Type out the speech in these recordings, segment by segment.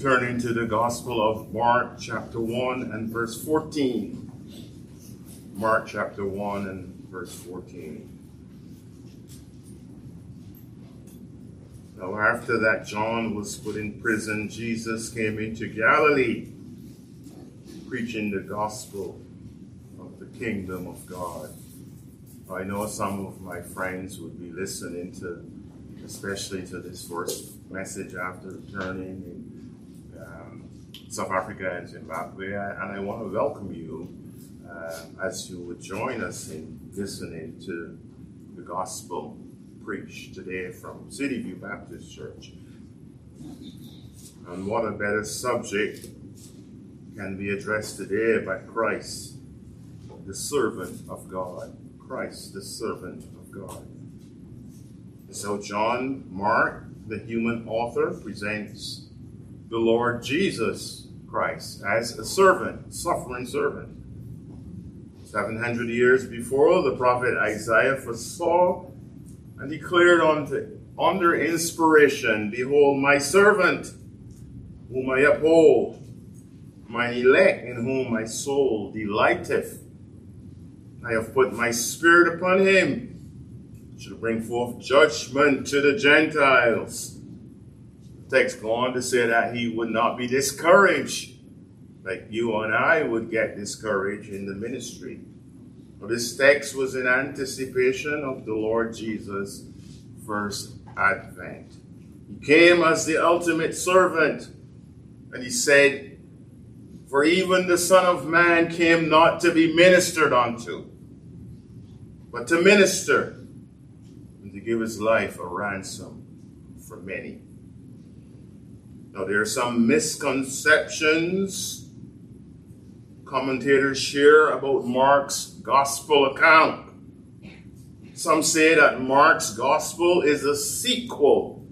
turn to the Gospel of Mark, chapter 1 and verse 14. Mark, chapter 1 and verse 14. Now, after that John was put in prison, Jesus came into Galilee, preaching the gospel of the kingdom of God. I know some of my friends would be listening to, especially to this first message after returning in South Africa and Zimbabwe, and I want to welcome you uh, as you would join us in listening to the gospel preached today from City View Baptist Church. And what a better subject can be addressed today by Christ, the servant of God. Christ, the servant of God. So, John Mark, the human author, presents the Lord Jesus Christ as a servant, suffering servant. 700 years before, the prophet Isaiah foresaw and declared unto, under inspiration, Behold, my servant, whom I uphold, mine elect, in whom my soul delighteth. I have put my spirit upon him, to bring forth judgment to the Gentiles. Text go on to say that he would not be discouraged, like you and I would get discouraged in the ministry. This text was in anticipation of the Lord Jesus' first advent. He came as the ultimate servant, and he said, For even the Son of Man came not to be ministered unto, but to minister and to give his life a ransom for many. Now, there are some misconceptions commentators share about Mark's gospel account. Some say that Mark's gospel is a sequel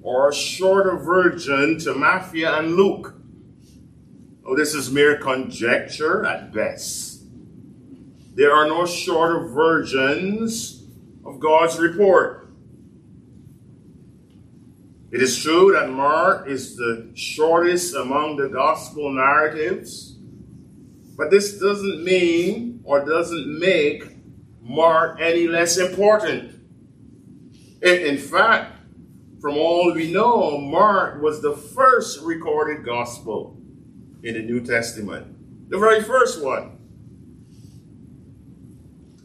or a shorter version to Matthew and Luke. Oh, this is mere conjecture at best. There are no shorter versions of God's report. It is true that Mark is the shortest among the gospel narratives. But this doesn't mean or doesn't make Mark any less important. In, fact, from all we know, Mark was the first recorded gospel in the New Testament, the very first one.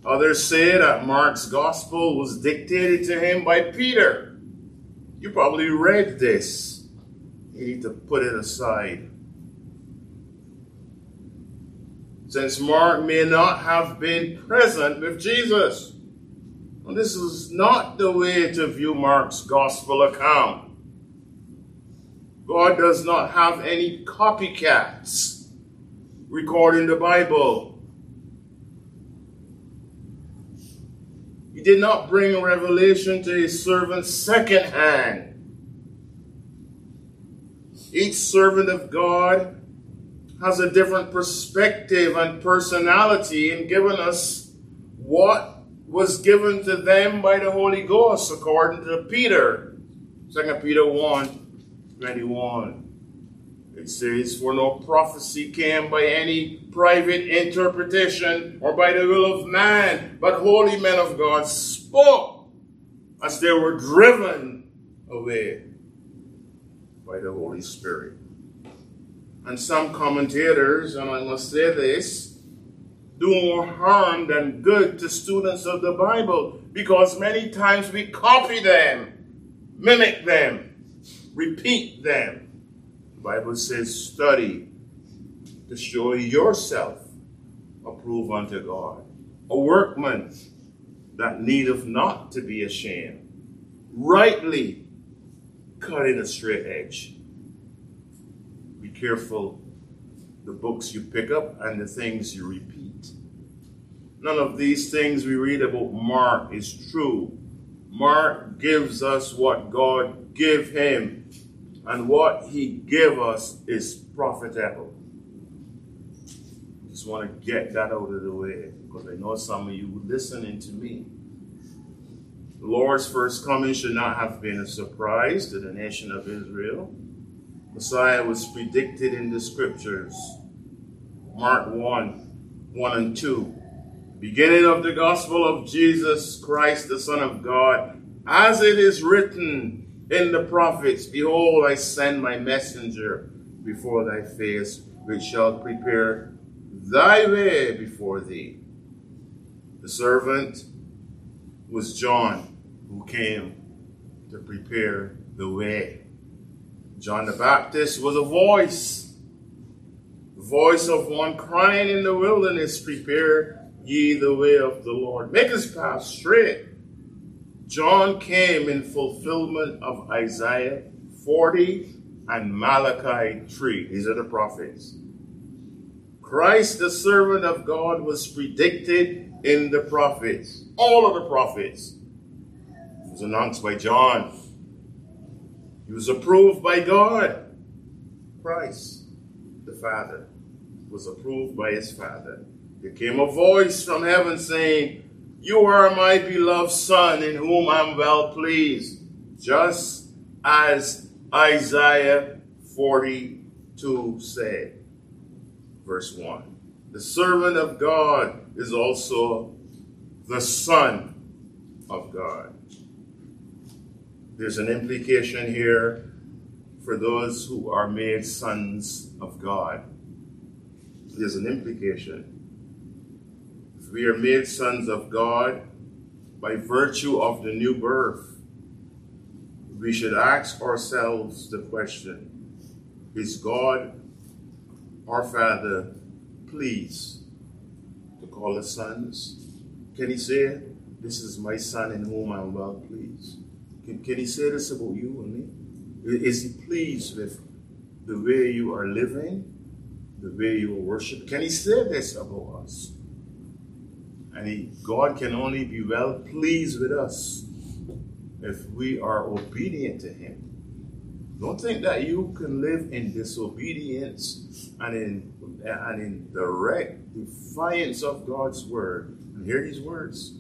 Others say that Mark's gospel was dictated to him by Peter. You probably read this. You need to put it aside since Mark may not have been present with Jesus. This is not the way to view Mark's gospel account. God does not have any copycats recording the Bible. He did not bring revelation to his servants secondhand. Each servant of God has a different perspective and personality and given us what was given to them by the Holy Ghost, according to Peter. 2 Peter 1 21. It says, For no prophecy came by any private interpretation or by the will of man, but holy men of God spoke as they were driven away by the Holy Spirit and some commentators, and I must say this, do more harm than good to students of the Bible because many times we copy them, mimic them, repeat them. The Bible says, study to show yourself approved unto God, a workman that needeth not to be ashamed, rightly cutting a straight edge Be careful the books you pick up and the things you repeat. None of these things we read about Mark is true. Mark gives us what God gave him, and what he gave us is profitable. Just want to get that out of the way because I know some of you listening to me. The Lord's first coming should not have been a surprise to the nation of Israel. Messiah was predicted in the scriptures. Mark 1 1 and 2. Beginning of the gospel of Jesus Christ, the Son of God, as it is written in the prophets Behold, I send my messenger before thy face, which shall prepare thy way before thee. The servant was John, who came to prepare the way. John the Baptist was a voice, the voice of one crying in the wilderness, Prepare ye the way of the Lord, make his path straight. John came in fulfillment of Isaiah 40 and Malachi 3. These are the prophets. Christ, the servant of God, was predicted in the prophets, all of the prophets. It was announced by John. He was approved by God. Christ, the Father, was approved by his Father. There came a voice from heaven saying, You are my beloved Son, in whom I'm well pleased. Just as Isaiah 42 said. Verse 1. The servant of God is also the Son of God. There's an implication here for those who are made sons of God. There's an implication. We are made sons of God by virtue of the new birth, we should ask ourselves the question Is God, our Father, pleased to call us sons? Can He say, This is my Son in whom I'm well pleased? Can, can he say this about you and me? Is he pleased with the way you are living, the way you worship? Can he say this about us? And he, God can only be well pleased with us if we are obedient to him. Don't think that you can live in disobedience and in and in direct defiance of God's word. And hear these words.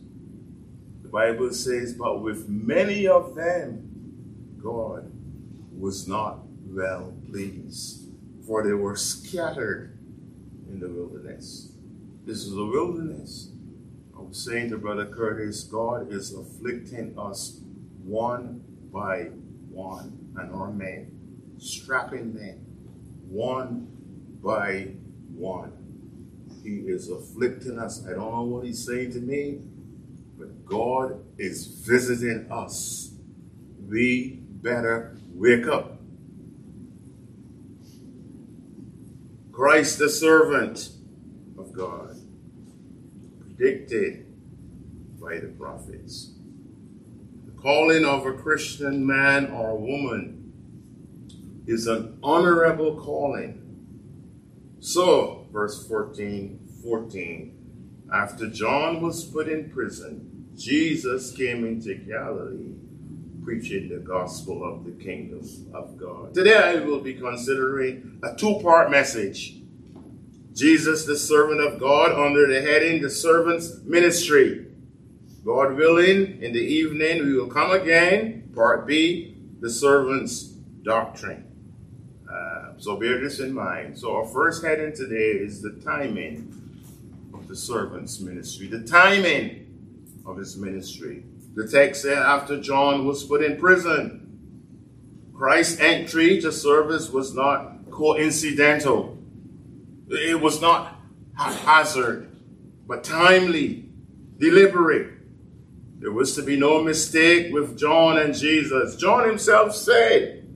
The Bible says, But with many of them, God was not well pleased, for they were scattered in the wilderness. This is a wilderness. I was saying to Brother Curtis, God is afflicting us one by one, and our men, strapping men, one by one. He is afflicting us. I don't know what he's saying to me, but God is visiting us. We better wake up. Christ, the servant of God, predicted by the prophets. The calling of a Christian man or woman is an honorable calling. So, verse 14, 14, after John was put in prison, Jesus came into Galilee preaching the gospel of the kingdom of God. Today I will be considering a two part message. Jesus, the servant of God, under the heading The Servant's Ministry. God willing, in the evening we will come again. Part B, The Servant's Doctrine. Uh, so bear this in mind. So our first heading today is the timing of the servant's ministry. The timing of his ministry. The text said after John was put in prison, Christ's entry to service was not coincidental. It was not haphazard, but timely, deliberate. There was to be no mistake with John and Jesus. John himself said,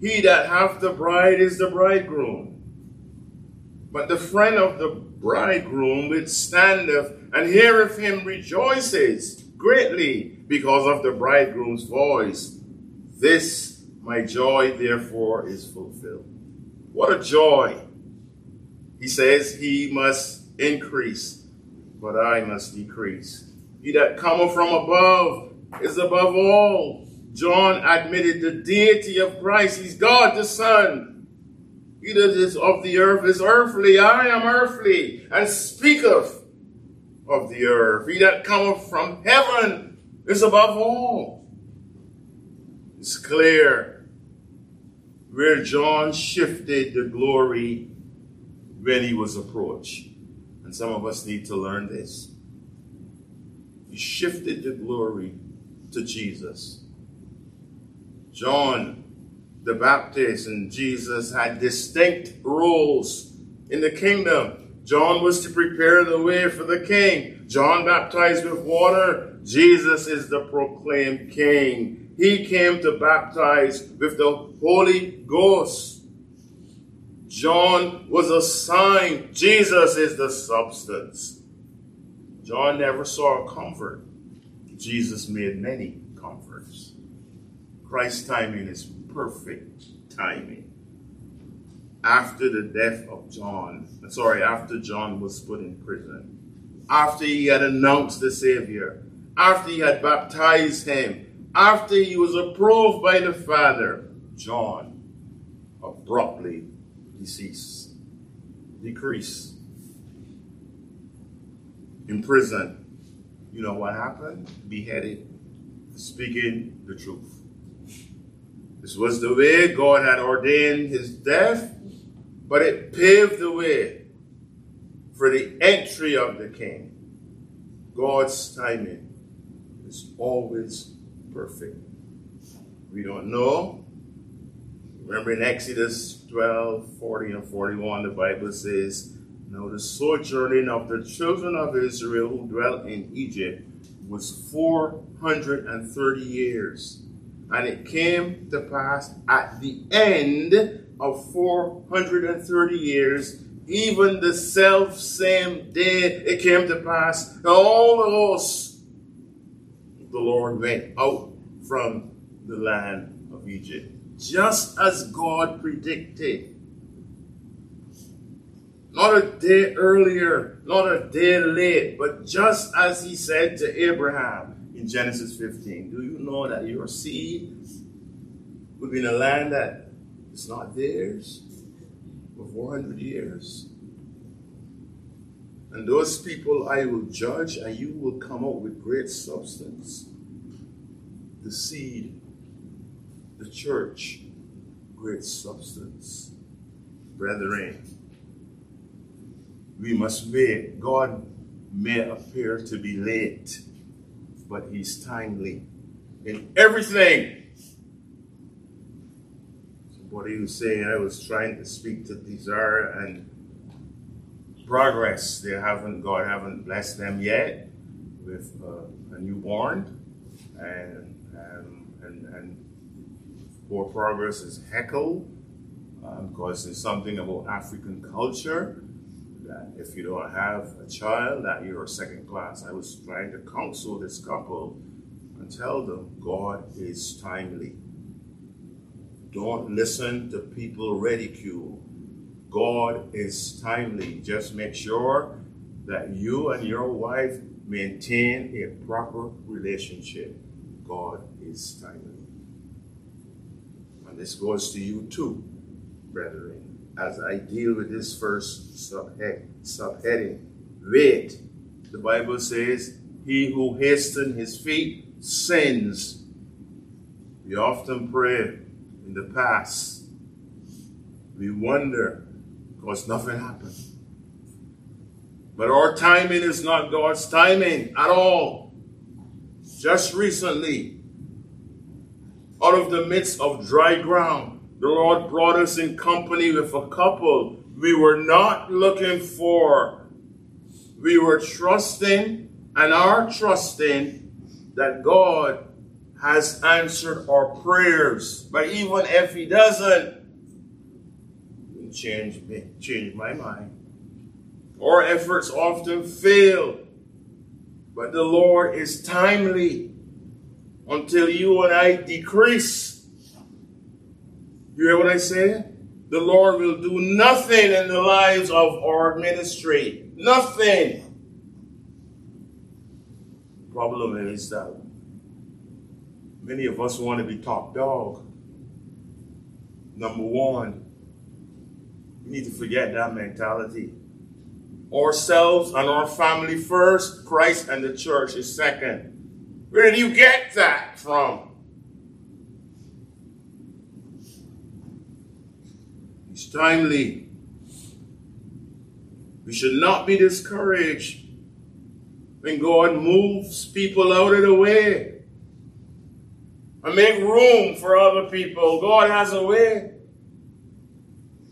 He that hath the bride is the bridegroom. But the friend of the bridegroom withstandeth and heareth him rejoices greatly because of the bridegroom's voice. This my joy therefore is fulfilled. What a joy! He says he must increase, but I must decrease. He that cometh from above is above all. John admitted the deity of Christ. He's God the Son. He that is of the earth is earthly. I am earthly, and speaketh of the earth. He that cometh from heaven is above all. It's clear where John shifted the glory when he was approached. And some of us need to learn this. He shifted the glory to Jesus. John the Baptist and Jesus had distinct roles in the kingdom. John was to prepare the way for the king. John baptized with water. Jesus is the proclaimed king. He came to baptize with the Holy Ghost. John was a sign. Jesus is the substance. John never saw a comfort. Jesus made many comforts. Christ's timing is perfect timing. After the death of John, sorry, after John was put in prison, after he had announced the Savior, after he had baptized him, after he was approved by the Father, John abruptly deceased, decreased, in prison. You know what happened? Beheaded, speaking the truth. This was the way God had ordained his death, but it paved the way for the entry of the king. God's timing is always perfect. We don't know. Remember in Exodus 12, 40 and 41, the Bible says, Now the sojourning of the children of Israel who dwelt in Egypt was 430 years. And it came to pass at the end of 430 years, even the self same day it came to pass, all the hosts, the Lord went out from the land of Egypt, just as God predicted. Not a day earlier, not a day late, but just as he said to Abraham, in Genesis 15. Do you know that your seed will be in a land that is not theirs for 400 years? And those people I will judge, and you will come out with great substance. The seed, the church, great substance. Brethren, we must wait. God may appear to be late but he's timely in everything. Somebody was saying I was trying to speak to Desire and progress. They haven't, God haven't blessed them yet with uh, a newborn, and and poor progress is heckled um, because there's something about African culture that if you don't have a child, that you're second class. I was trying to counsel this couple and tell them God is timely. Don't listen to people ridicule. God is timely. Just make sure that you and your wife maintain a proper relationship. God is timely. This goes to you too, brethren as I deal with this first subhead, subheading. Wait. The Bible says, He who hastens his feet sins. We often pray in the past. We wonder because nothing happened. But our timing is not God's timing at all. Just recently, out of the midst of dry ground, the Lord brought us in company with a couple we were not looking for. We were trusting and are trusting that God has answered our prayers. But even if He doesn't, change me, change my mind. Our efforts often fail, but the Lord is timely until you and I decrease you hear what I say? The Lord will do nothing in the lives of our ministry. Nothing. Problem is that many of us want to be top dog. Number one, we need to forget that mentality. Ourselves and our family first, Christ and the church is second. Where did you get that from? It's timely. We should not be discouraged when God moves people out of the way and make room for other people. God has a way.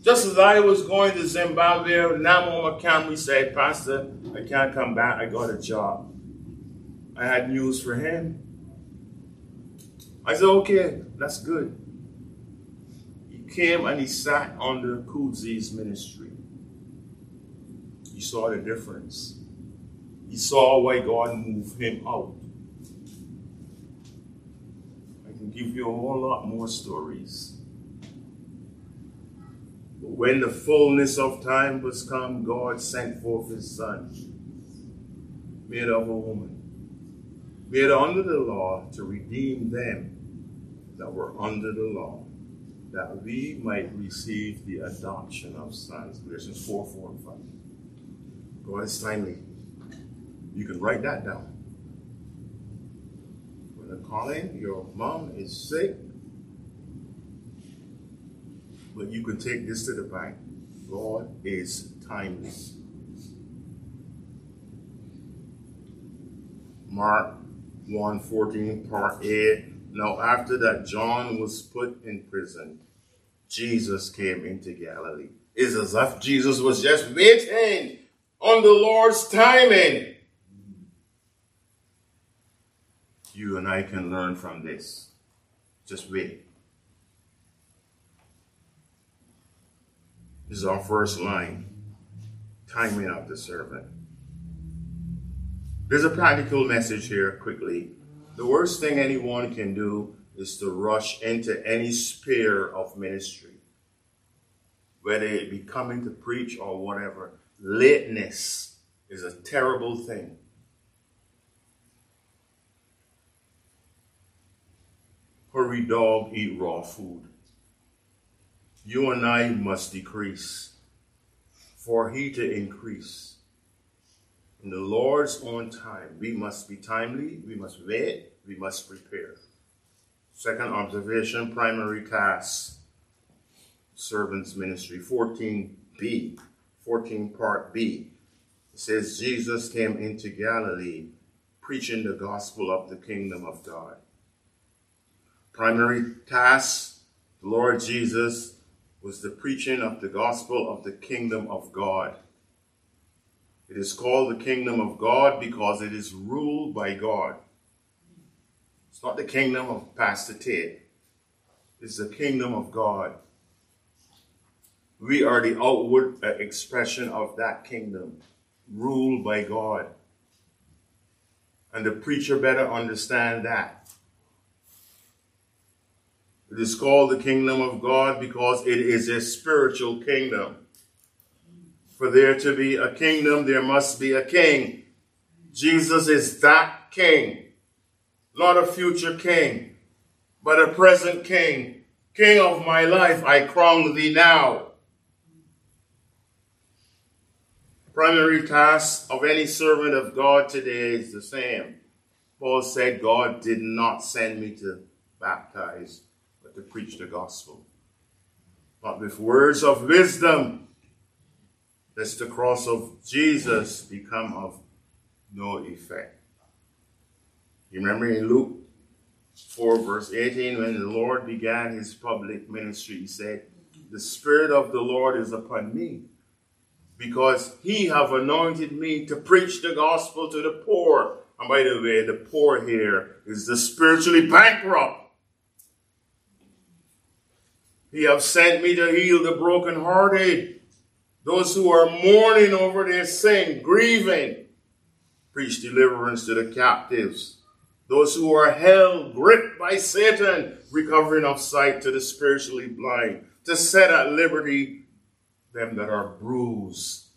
Just as I was going to Zimbabwe, Namo Makam, we said, Pastor, I can't come back. I got a job. I had news for him. I said, okay, that's good. He came and he sat under Kudzi's ministry. He saw the difference. He saw why God moved him out. I can give you a whole lot more stories. But when the fullness of time was come, God sent forth his son, made of a woman, made under the law to redeem them that were under the law, that we might receive the adoption of sons. Galatians 4, 4 and 5. God is timely. You can write that down. When they're calling, your mom is sick, but you can take this to the bank. God is timely. Mark 1 14, part 8. Now, after that, John was put in prison. Jesus came into Galilee. It's as if Jesus was just waiting on the Lord's timing. You and I can learn from this. Just wait. This is our first line timing of the servant. There's a practical message here quickly. The worst thing anyone can do is to rush into any sphere of ministry, whether it be coming to preach or whatever. Lateness is a terrible thing. Hurry dog eat raw food. You and I must decrease for he to increase. In the Lord's own time, we must be timely, we must wait, we must prepare. Second observation, primary task, servant's ministry, 14b, 14 part B. It says, Jesus came into Galilee preaching the gospel of the kingdom of God. Primary task, the Lord Jesus was the preaching of the gospel of the kingdom of God. It is called the kingdom of God because it is ruled by God. It's not the kingdom of Pastor Ted. It's the kingdom of God. We are the outward uh, expression of that kingdom, ruled by God. And the preacher better understand that. It is called the kingdom of God because it is a spiritual kingdom. For there to be a kingdom, there must be a king. Jesus is that king, not a future king, but a present king. King of my life, I crown thee now. Primary task of any servant of God today is the same. Paul said, God did not send me to baptize, but to preach the gospel. But with words of wisdom, lest the cross of Jesus become of no effect. You remember in Luke 4, verse 18, when the Lord began his public ministry, he said, The Spirit of the Lord is upon me, because he have anointed me to preach the gospel to the poor. And by the way, the poor here is the spiritually bankrupt. He have sent me to heal the brokenhearted those who are mourning over their sin, grieving, preach deliverance to the captives. Those who are held, gripped by Satan, recovering of sight to the spiritually blind, to set at liberty them that are bruised.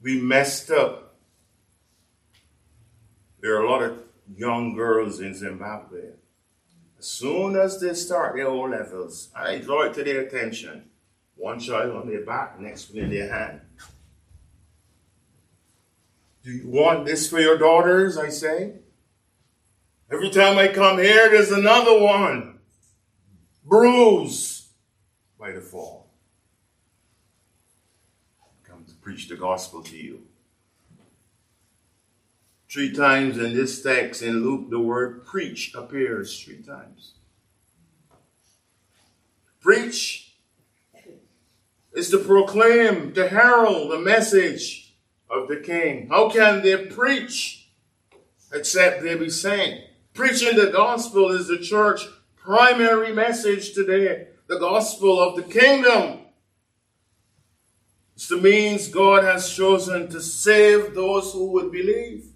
We messed up. There are a lot of young girls in Zimbabwe. As soon as they start their O levels, I draw it to their attention one child on their back, next one in their hand. Do you want this for your daughters? I say. Every time I come here, there's another one bruised by the fall. I'm to preach the gospel to you. Three times in this text in Luke, the word preach appears three times. Preach is to proclaim, to herald the message of the king. How can they preach except they be sent? Preaching the gospel is the church primary message today. The gospel of the kingdom. It's the means God has chosen to save those who would believe.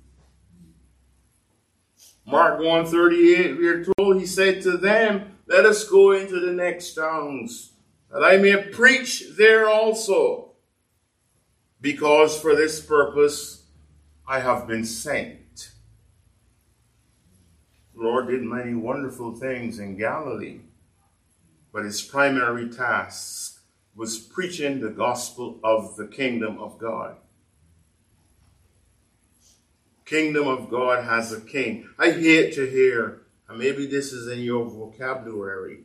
Mark 138, we are told he said to them, Let us go into the next towns, that I may preach there also, because for this purpose I have been sent. The Lord did many wonderful things in Galilee, but his primary task was preaching the gospel of the kingdom of God kingdom of God has a king. I hate to hear, and maybe this is in your vocabulary,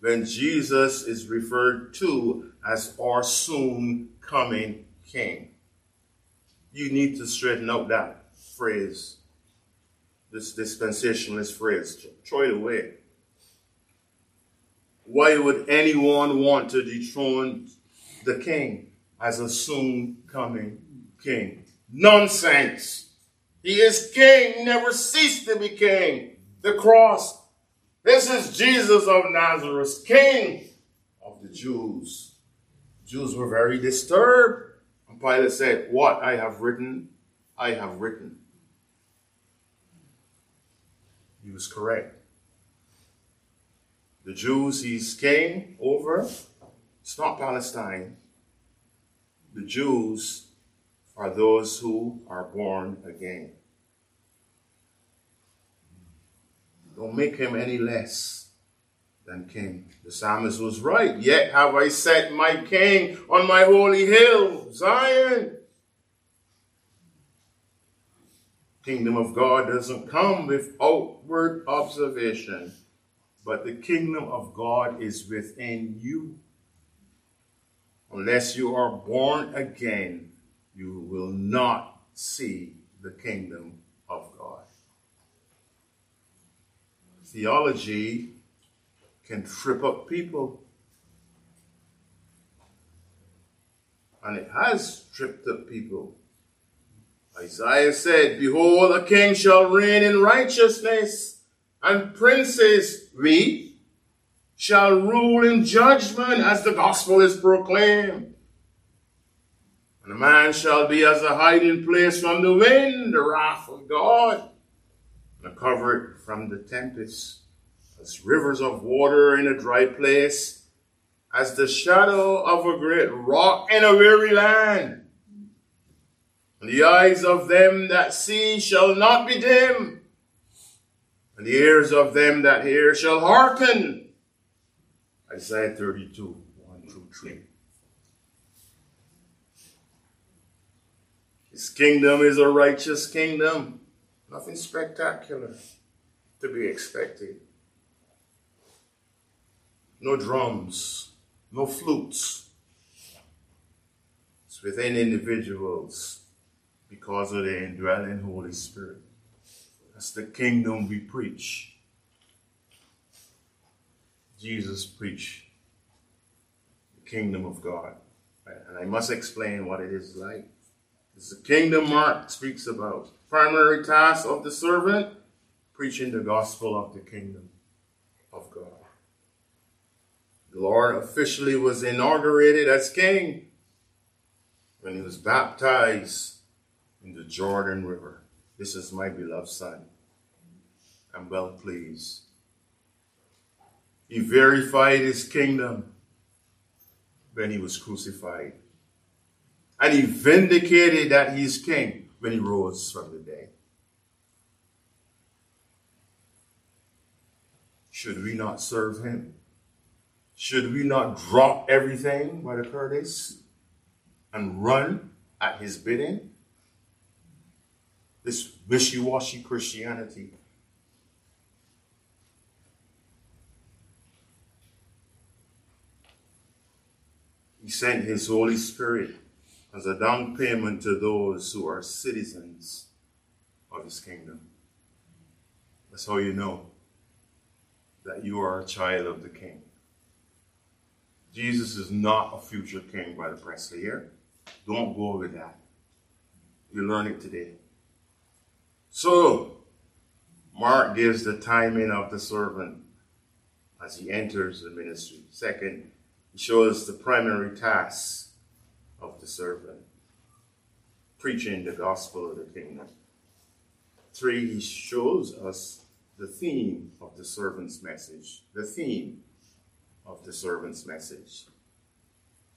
when Jesus is referred to as our soon coming king. You need to straighten out that phrase, this dispensationalist phrase. Throw it away. Why would anyone want to dethrone the king as a soon coming king? Nonsense. He is king, never ceased to be king. The cross. This is Jesus of Nazareth, king of the Jews. Jews were very disturbed. And Pilate said, What I have written, I have written. He was correct. The Jews he's king over, it's not Palestine. The Jews are those who are born again. Don't make him any less than king. The psalmist was right. Yet have I set my king on my holy hill, Zion. Kingdom of God doesn't come with outward observation, but the kingdom of God is within you. Unless you are born again, you will not see the kingdom of God. Theology can trip up people. And it has tripped up people. Isaiah said, Behold, a king shall reign in righteousness, and princes, we, shall rule in judgment as the gospel is proclaimed. And a man shall be as a hiding place from the wind, the wrath of God, and a covert from the tempest, as rivers of water in a dry place, as the shadow of a great rock in a weary land. And the eyes of them that see shall not be dim, and the ears of them that hear shall hearken. Isaiah 32, 1 through 3. His kingdom is a righteous kingdom. Nothing spectacular to be expected. No drums, no flutes. It's within individuals because of the indwelling Holy Spirit. That's the kingdom we preach. Jesus preached the kingdom of God. And I must explain what it is like. It's the kingdom Mark speaks about. Primary task of the servant, preaching the gospel of the kingdom of God. The Lord officially was inaugurated as king when he was baptized in the Jordan River. This is my beloved son. I'm well pleased. He verified his kingdom when he was crucified. And he vindicated that he's king when he rose from the dead. Should we not serve him? Should we not drop everything, Brother Curtis, and run at his bidding? This wishy washy Christianity. He sent his Holy Spirit as a down payment to those who are citizens of his kingdom. That's how you know that you are a child of the king. Jesus is not a future king, Brother Presley here. Don't go with that. You learn it today. So, Mark gives the timing of the servant as he enters the ministry. Second, he shows the primary task of the servant preaching the gospel of the kingdom. Three, he shows us the theme of the servant's message. The theme of the servant's message.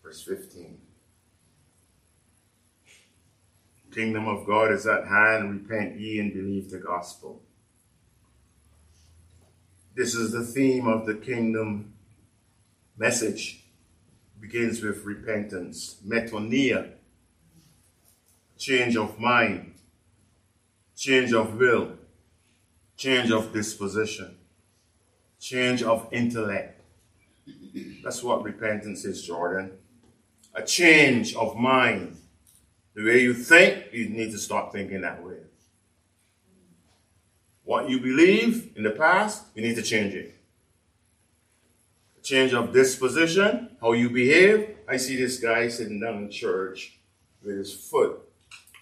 Verse 15. Kingdom of God is at hand. Repent ye and believe the gospel. This is the theme of the kingdom message. Begins with repentance, metanoia, change of mind, change of will, change of disposition, change of intellect. That's what repentance is, Jordan. A change of mind. The way you think, you need to stop thinking that way. What you believe in the past, you need to change it. Change of disposition, how you behave. I see this guy sitting down in church with his foot.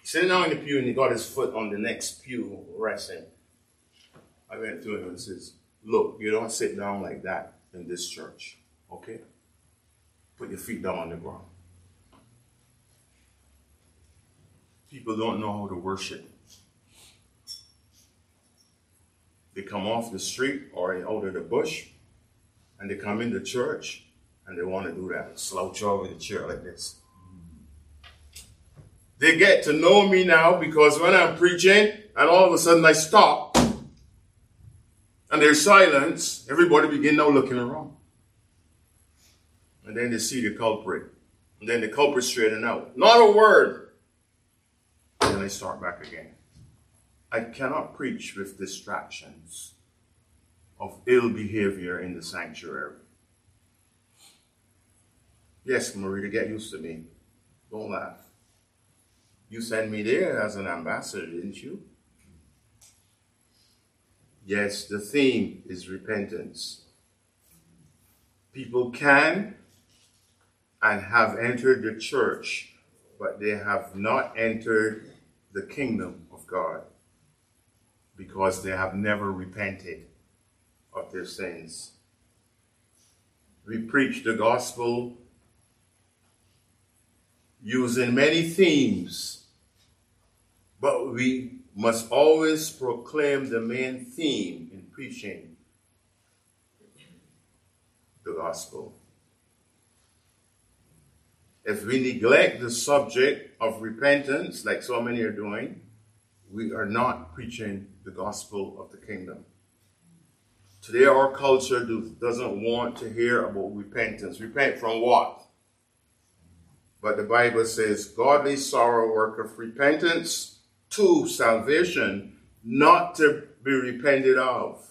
Sitting down in the pew and he got his foot on the next pew resting. I went to him and says, Look, you don't sit down like that in this church. Okay? Put your feet down on the ground. People don't know how to worship. They come off the street or out of the bush and they come into church and they want to do that. Slouch over the chair like this. They get to know me now because when I'm preaching and all of a sudden I stop and there's silence, everybody begin now looking around. And then they see the culprit. And then the culprit straighten out. Not a word. And then they start back again. I cannot preach with distractions of ill behavior in the sanctuary. Yes, Marita, get used to me. Don't laugh. You sent me there as an ambassador, didn't you? Yes, the theme is repentance. People can and have entered the church, but they have not entered the kingdom of God because they have never repented of their sins. We preach the gospel using many themes, but we must always proclaim the main theme in preaching the gospel. If we neglect the subject of repentance, like so many are doing, we are not preaching the gospel of the kingdom. Today, our culture do, doesn't want to hear about repentance. Repent from what? But the Bible says, godly sorrow worketh repentance to salvation, not to be repented of.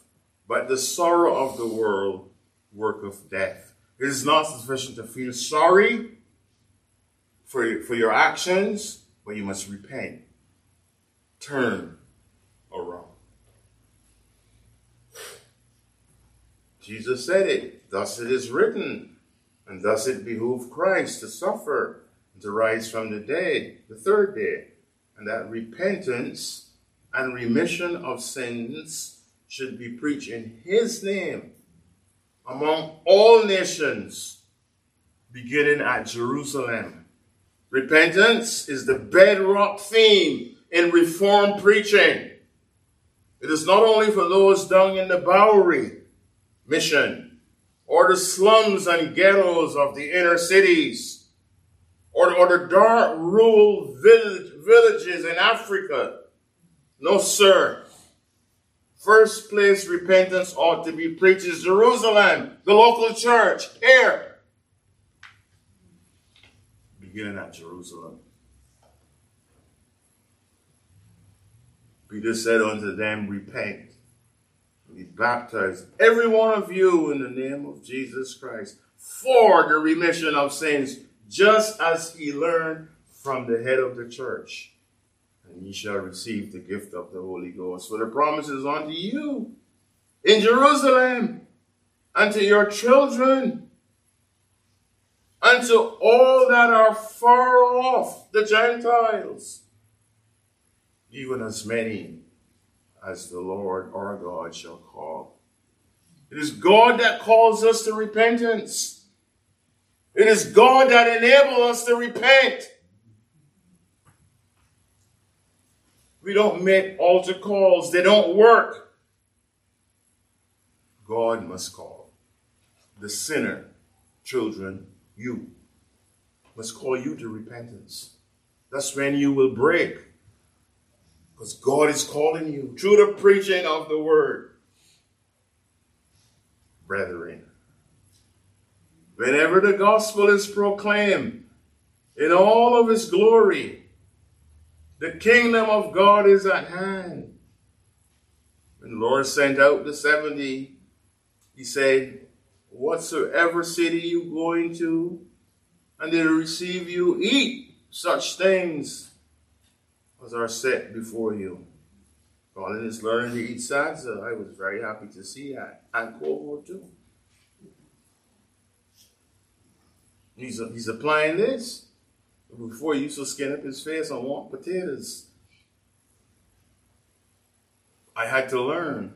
But the sorrow of the world worketh death. It is not sufficient to feel sorry for, for your actions, but you must repent. Turn around. Jesus said it. Thus it is written. And thus it behooved Christ to suffer and to rise from the dead the third day. And that repentance and remission of sins should be preached in his name among all nations, beginning at Jerusalem. Repentance is the bedrock theme in Reformed preaching. It is not only for those down in the Bowery mission or the slums and ghettos of the inner cities or, or the dark rural village, villages in Africa. No, sir. First place repentance ought to be preached is Jerusalem, the local church, here. Beginning at Jerusalem. Peter said unto them, Repent, be baptized, every one of you, in the name of Jesus Christ, for the remission of sins, just as he learned from the head of the church, and ye shall receive the gift of the Holy Ghost. For the promise is unto you in Jerusalem, and to your children, and to all that are far off, the Gentiles, even as many as the Lord our God shall call. It is God that calls us to repentance. It is God that enables us to repent. We don't make altar calls, they don't work. God must call. The sinner, children, you, must call you to repentance. That's when you will break. Because God is calling you through the preaching of the word. Brethren, whenever the gospel is proclaimed in all of its glory, the kingdom of God is at hand. When the Lord sent out the 70, he said, Whatsoever city you go into, and they receive you, eat such things as are set before you. Colin is learning to eat salsa. I was very happy to see that. And cohort too. He's, he's applying this. Before he used to skin up his face and want potatoes. I had to learn.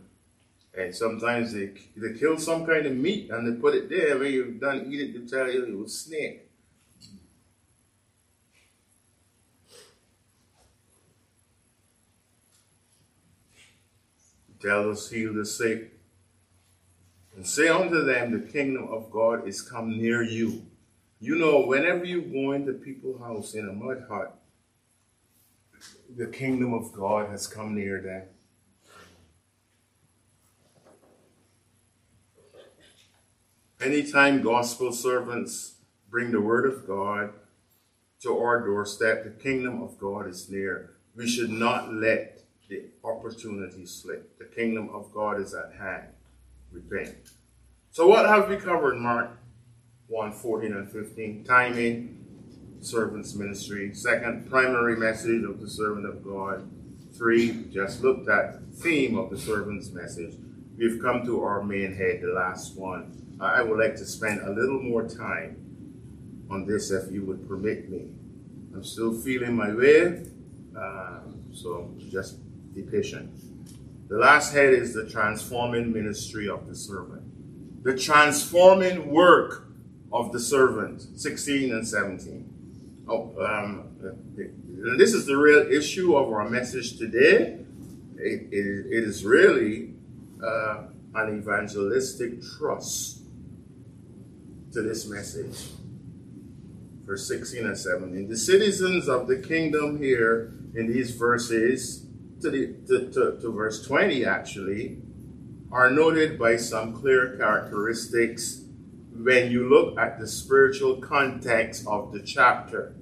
And sometimes they, they kill some kind of meat and they put it there. When you're done eat it, they tell you it was snake. Tell us, heal the sick. And say unto them, the kingdom of God is come near you. You know, whenever you go into people's house in a mud hut, the kingdom of God has come near them. Anytime gospel servants bring the word of God to our doorstep, the kingdom of God is near. We should not let the opportunity slip. The kingdom of God is at hand. Repent. So, what have we covered, Mark? 1 14 and 15. Timing, servant's ministry. Second, primary message of the servant of God. Three, just looked at theme of the servant's message. We've come to our main head, the last one. I would like to spend a little more time on this if you would permit me. I'm still feeling my way, uh, so just patient. The last head is the transforming ministry of the servant. The transforming work of the servant, 16 and 17. Oh, um, this is the real issue of our message today. it, it, it is really uh, an evangelistic trust to this message. Verse 16 and 17. The citizens of the kingdom here in these verses, to, the, to, to, to verse 20 actually, are noted by some clear characteristics when you look at the spiritual context of the chapter.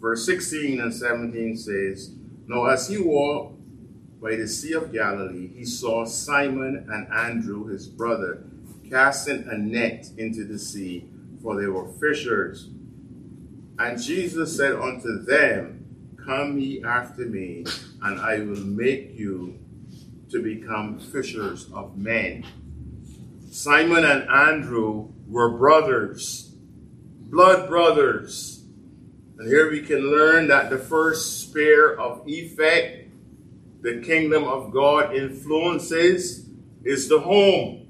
Verse 16 and 17 says, Now as he walked by the Sea of Galilee, he saw Simon and Andrew, his brother, casting a net into the sea, for they were fishers. And Jesus said unto them, Come ye after me, and I will make you to become fishers of men. Simon and Andrew were brothers, blood brothers. And here we can learn that the first sphere of effect the kingdom of God influences is the home.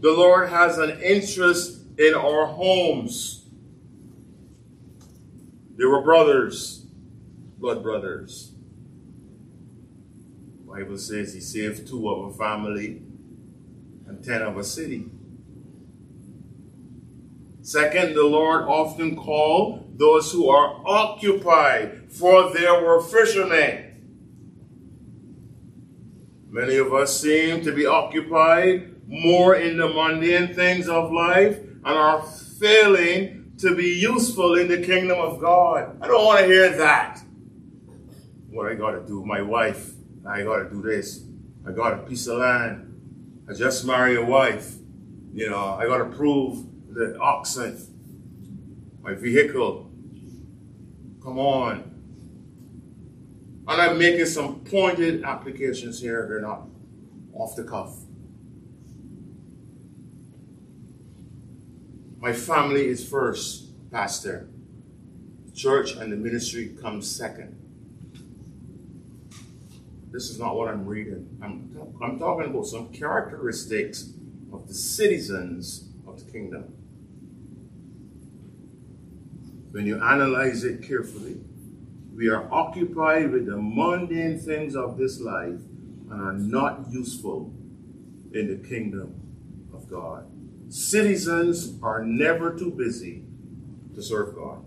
The Lord has an interest in our homes. They were brothers, blood brothers. Bible says he saved two of a family and ten of a city. Second, the Lord often called those who are occupied, for there were fishermen. Many of us seem to be occupied more in the mundane things of life and are failing to be useful in the kingdom of God. I don't want to hear that. What I got to do, my wife, I got to do this. I got a piece of land. I just married a wife. You know, I got to prove the oxen. my vehicle. Come on. And I'm making some pointed applications here. They're not off the cuff. My family is first, Pastor. Church and the ministry comes second. This is not what I'm reading. I'm, I'm talking about some characteristics of the citizens of the kingdom. When you analyze it carefully, we are occupied with the mundane things of this life and are not useful in the kingdom of God. Citizens are never too busy to serve God.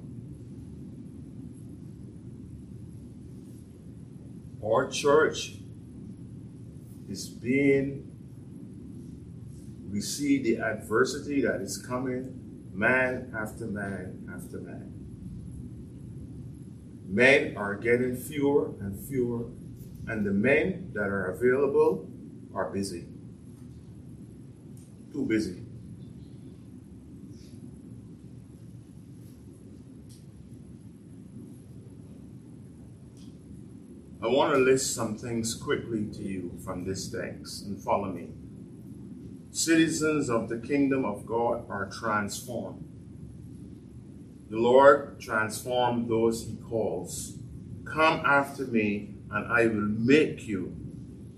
Our church is being, we see the adversity that is coming man after man after man. Men are getting fewer and fewer, and the men that are available are busy. Too busy. I want to list some things quickly to you from this text and follow me. Citizens of the kingdom of God are transformed. The Lord transformed those he calls. Come after me, and I will make you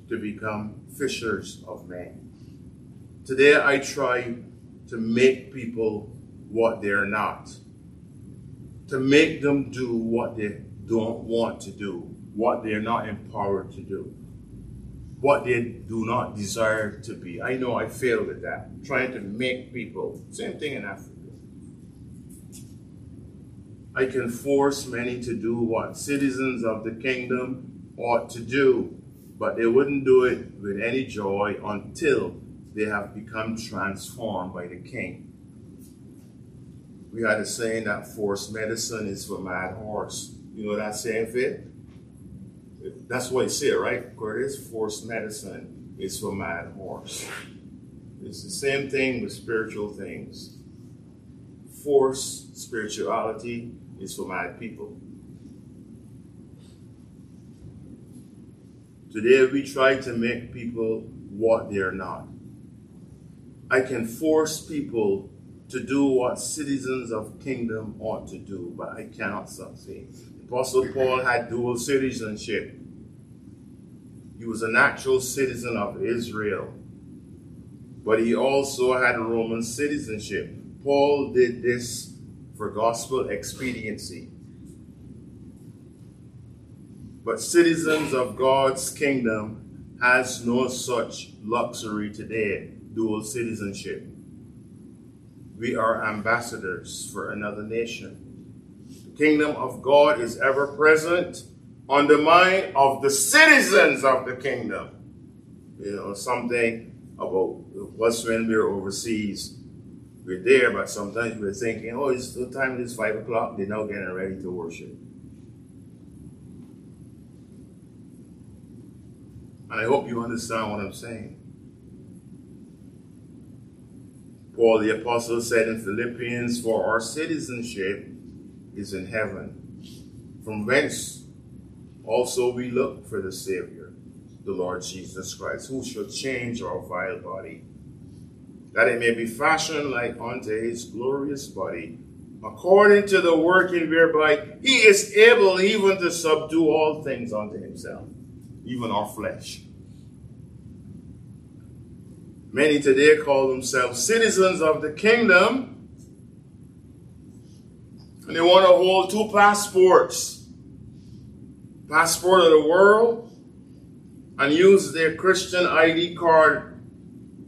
to become fishers of men. Today I try to make people what they're not, to make them do what they don't want to do what they're not empowered to do, what they do not desire to be. I know I failed at that, trying to make people, same thing in Africa. I can force many to do what citizens of the kingdom ought to do, but they wouldn't do it with any joy until they have become transformed by the king. We had a saying that forced medicine is for mad horse. You know that saying fit? That's what he said, right? Curtis? force medicine is for mad horse. It's the same thing with spiritual things. Force spirituality is for mad people. Today we try to make people what they are not. I can force people to do what citizens of kingdom ought to do, but I cannot succeed. Apostle Paul had dual citizenship. He was a natural citizen of Israel, but he also had Roman citizenship. Paul did this for gospel expediency. But citizens of God's kingdom has no such luxury today, dual citizenship. We are ambassadors for another nation kingdom of God is ever present on the mind of the citizens of the kingdom. You know, something about what's when we're overseas. We're there, but sometimes we're thinking, oh, it's the time it is five o'clock, they're now getting ready to worship. And I hope you understand what I'm saying. Paul the Apostle said in Philippians, For our citizenship is in heaven, from whence also we look for the Savior, the Lord Jesus Christ, who shall change our vile body, that it may be fashioned like unto his glorious body, according to the working whereby he is able even to subdue all things unto himself, even our flesh. Many today call themselves citizens of the kingdom and they want to hold two passports passport of the world and use their Christian ID card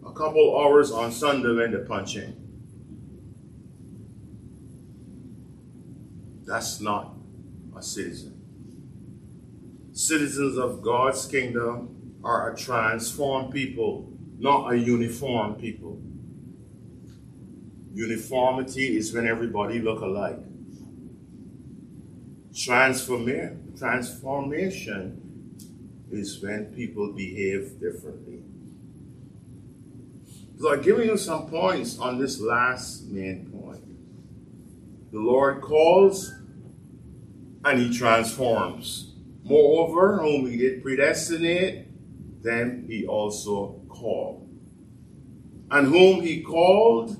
a couple hours on Sunday when they punch in. That's not a citizen. Citizens of God's kingdom are a transformed people, not a uniform people. Uniformity is when everybody look alike transformation transformation is when people behave differently. So I'm giving you some points on this last main point. The Lord calls and he transforms. Moreover, whom he did predestinate, then he also called. And whom he called,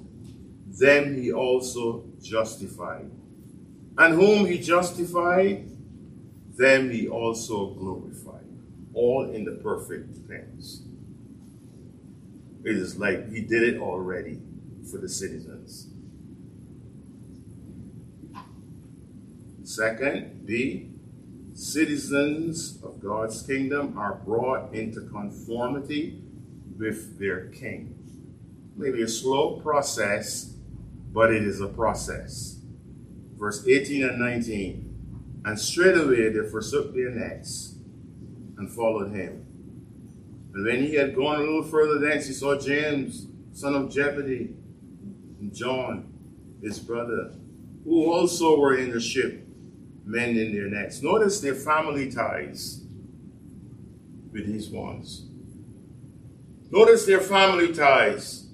them he also justified. And whom he justified, them he also glorified. All in the perfect tense. It is like he did it already for the citizens. Second, B, citizens of God's kingdom are brought into conformity with their king. Maybe a slow process, but it is a process. Verse 18 and 19. And straightway they forsook their nets and followed him. And when he had gone a little further thence, he saw James, son of Zebedee, and John, his brother, who also were in the ship, mending their nets. Notice their family ties with these ones. Notice their family ties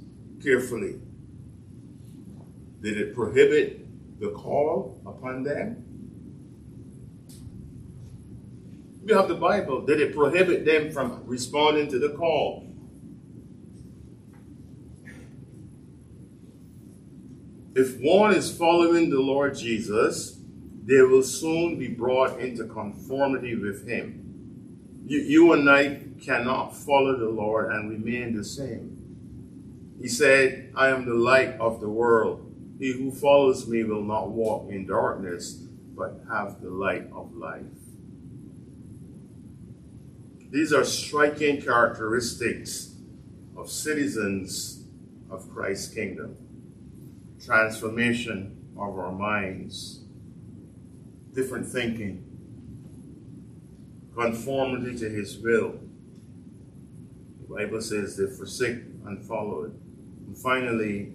carefully. Did it prohibit the call upon them? We have the Bible. Did it prohibit them from responding to the call? If one is following the Lord Jesus, they will soon be brought into conformity with Him. You, you and I cannot follow the Lord and remain the same. He said, I am the light of the world. He who follows me will not walk in darkness, but have the light of life. These are striking characteristics of citizens of Christ's kingdom. Transformation of our minds, different thinking, conformity to his will. The Bible says they forsake and followed. And finally,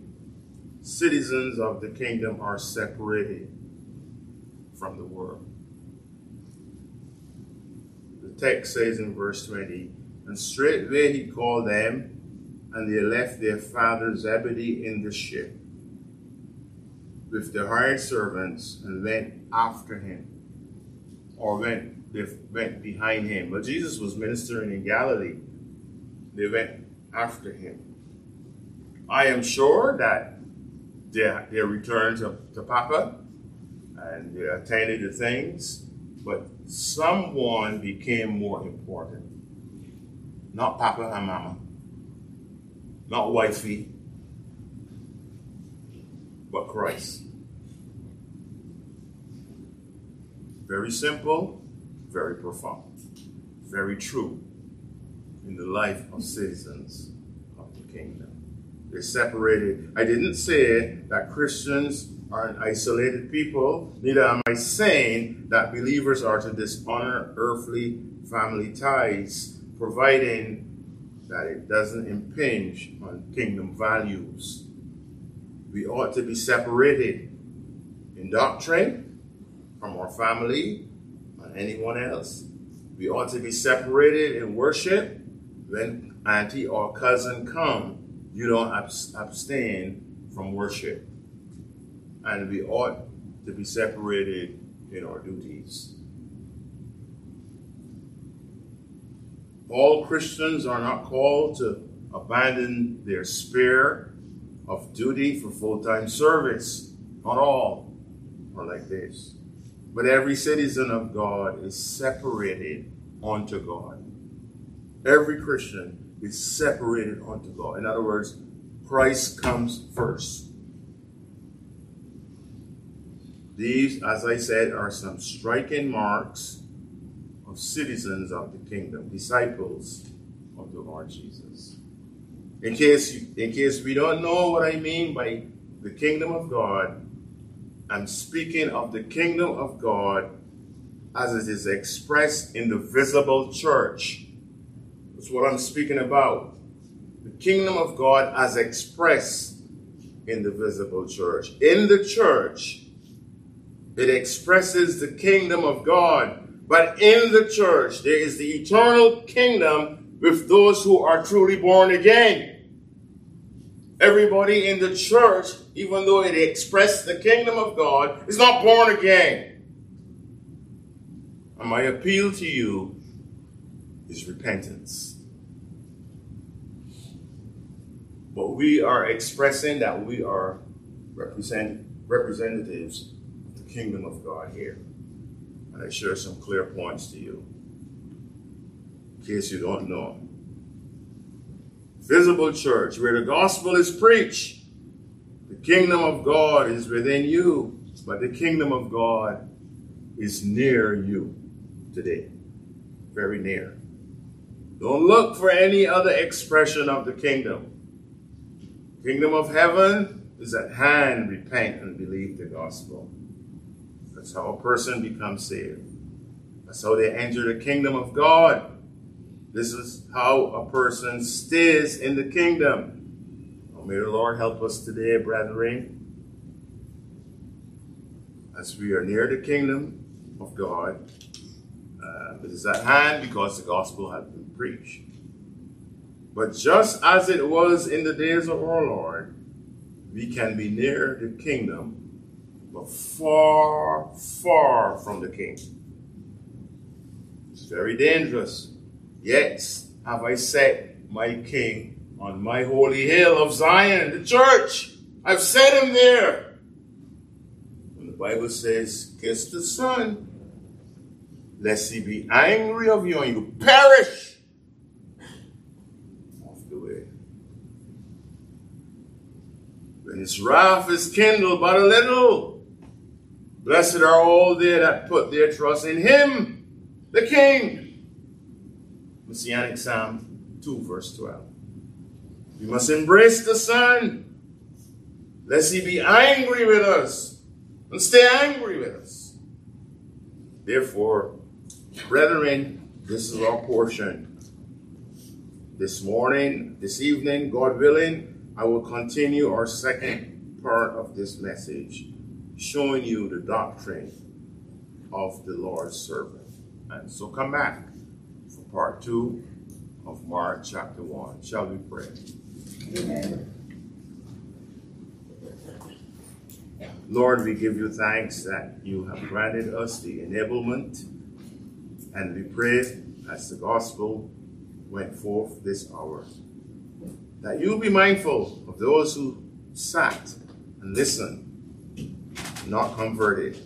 citizens of the kingdom are separated from the world The text says in verse 20, And straightway he called them, and they left their father Zebedee in the ship with the hired servants and went after him, or went, they went behind him. But Jesus was ministering in Galilee. They went after him. I am sure that they, they returned to, to Papa and they attended to things but someone became more important. Not Papa and Mama, not wifey, but Christ. Very simple, very profound, very true in the life of citizens of the kingdom. They're separated. I didn't say that Christians are an isolated people, neither am I saying that believers are to dishonor earthly family ties, providing that it doesn't impinge on kingdom values. We ought to be separated in doctrine from our family and anyone else. We ought to be separated in worship when auntie or cousin come. You don't abstain from worship and we ought to be separated in our duties. All Christians are not called to abandon their sphere of duty for full time service. Not all are like this. But every citizen of God is separated unto God. Every Christian is separated unto God. In other words, Christ comes first. These, as I said, are some striking marks of citizens of the kingdom, disciples of the Lord Jesus. In case, in case we don't know what I mean by the kingdom of God, I'm speaking of the kingdom of God as it is expressed in the visible church. That's what I'm speaking about. The kingdom of God as expressed in the visible church. In the church, it expresses the kingdom of God. But in the church, there is the eternal kingdom with those who are truly born again. everybody in the church, even though it expressed the kingdom of God, is not born again. And my appeal to you is repentance. But we are expressing that we are represent, representatives of the kingdom of God here. And I share some clear points to you, in case you don't know. Visible church, where the gospel is preached, the kingdom of God is within you, but the kingdom of God is near you today. Very near. Don't look for any other expression of the kingdom. Kingdom of heaven is at hand. Repent and believe the gospel. That's how a person becomes saved. That's how they enter the kingdom of God. This is how a person stays in the kingdom. Oh, may the Lord help us today, brethren, as we are near the kingdom of God. Uh, it is at hand because the gospel has been preached. But just as it was in the days of our Lord, we can be near the kingdom, but far, far from the king. It's very dangerous. Yet have I set my king on my holy hill of Zion, the church. I've set him there. When the Bible says, kiss the Son, lest he be angry of you and you perish off the way. When his wrath is kindled but a little, blessed are all they that put their trust in him, the King. Messianic Psalm 2, verse 12. We must embrace the Son, lest he be angry with us and stay angry with us. Therefore, brethren, this is our portion. This morning, this evening, God willing, I will continue our second part of this message, showing you the doctrine of the Lord's servant. And so come back for part two of Mark chapter one. Shall we pray? Amen. Lord, we give you thanks that you have granted us the enablement, and we pray as the gospel went forth this hour that you'll be mindful of those who sat and listened, not converted.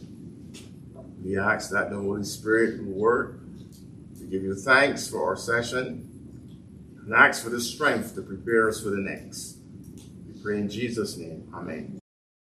We ask that the Holy Spirit will work to give you thanks for our session and ask for the strength to prepare us for the next. We pray in Jesus' name. Amen.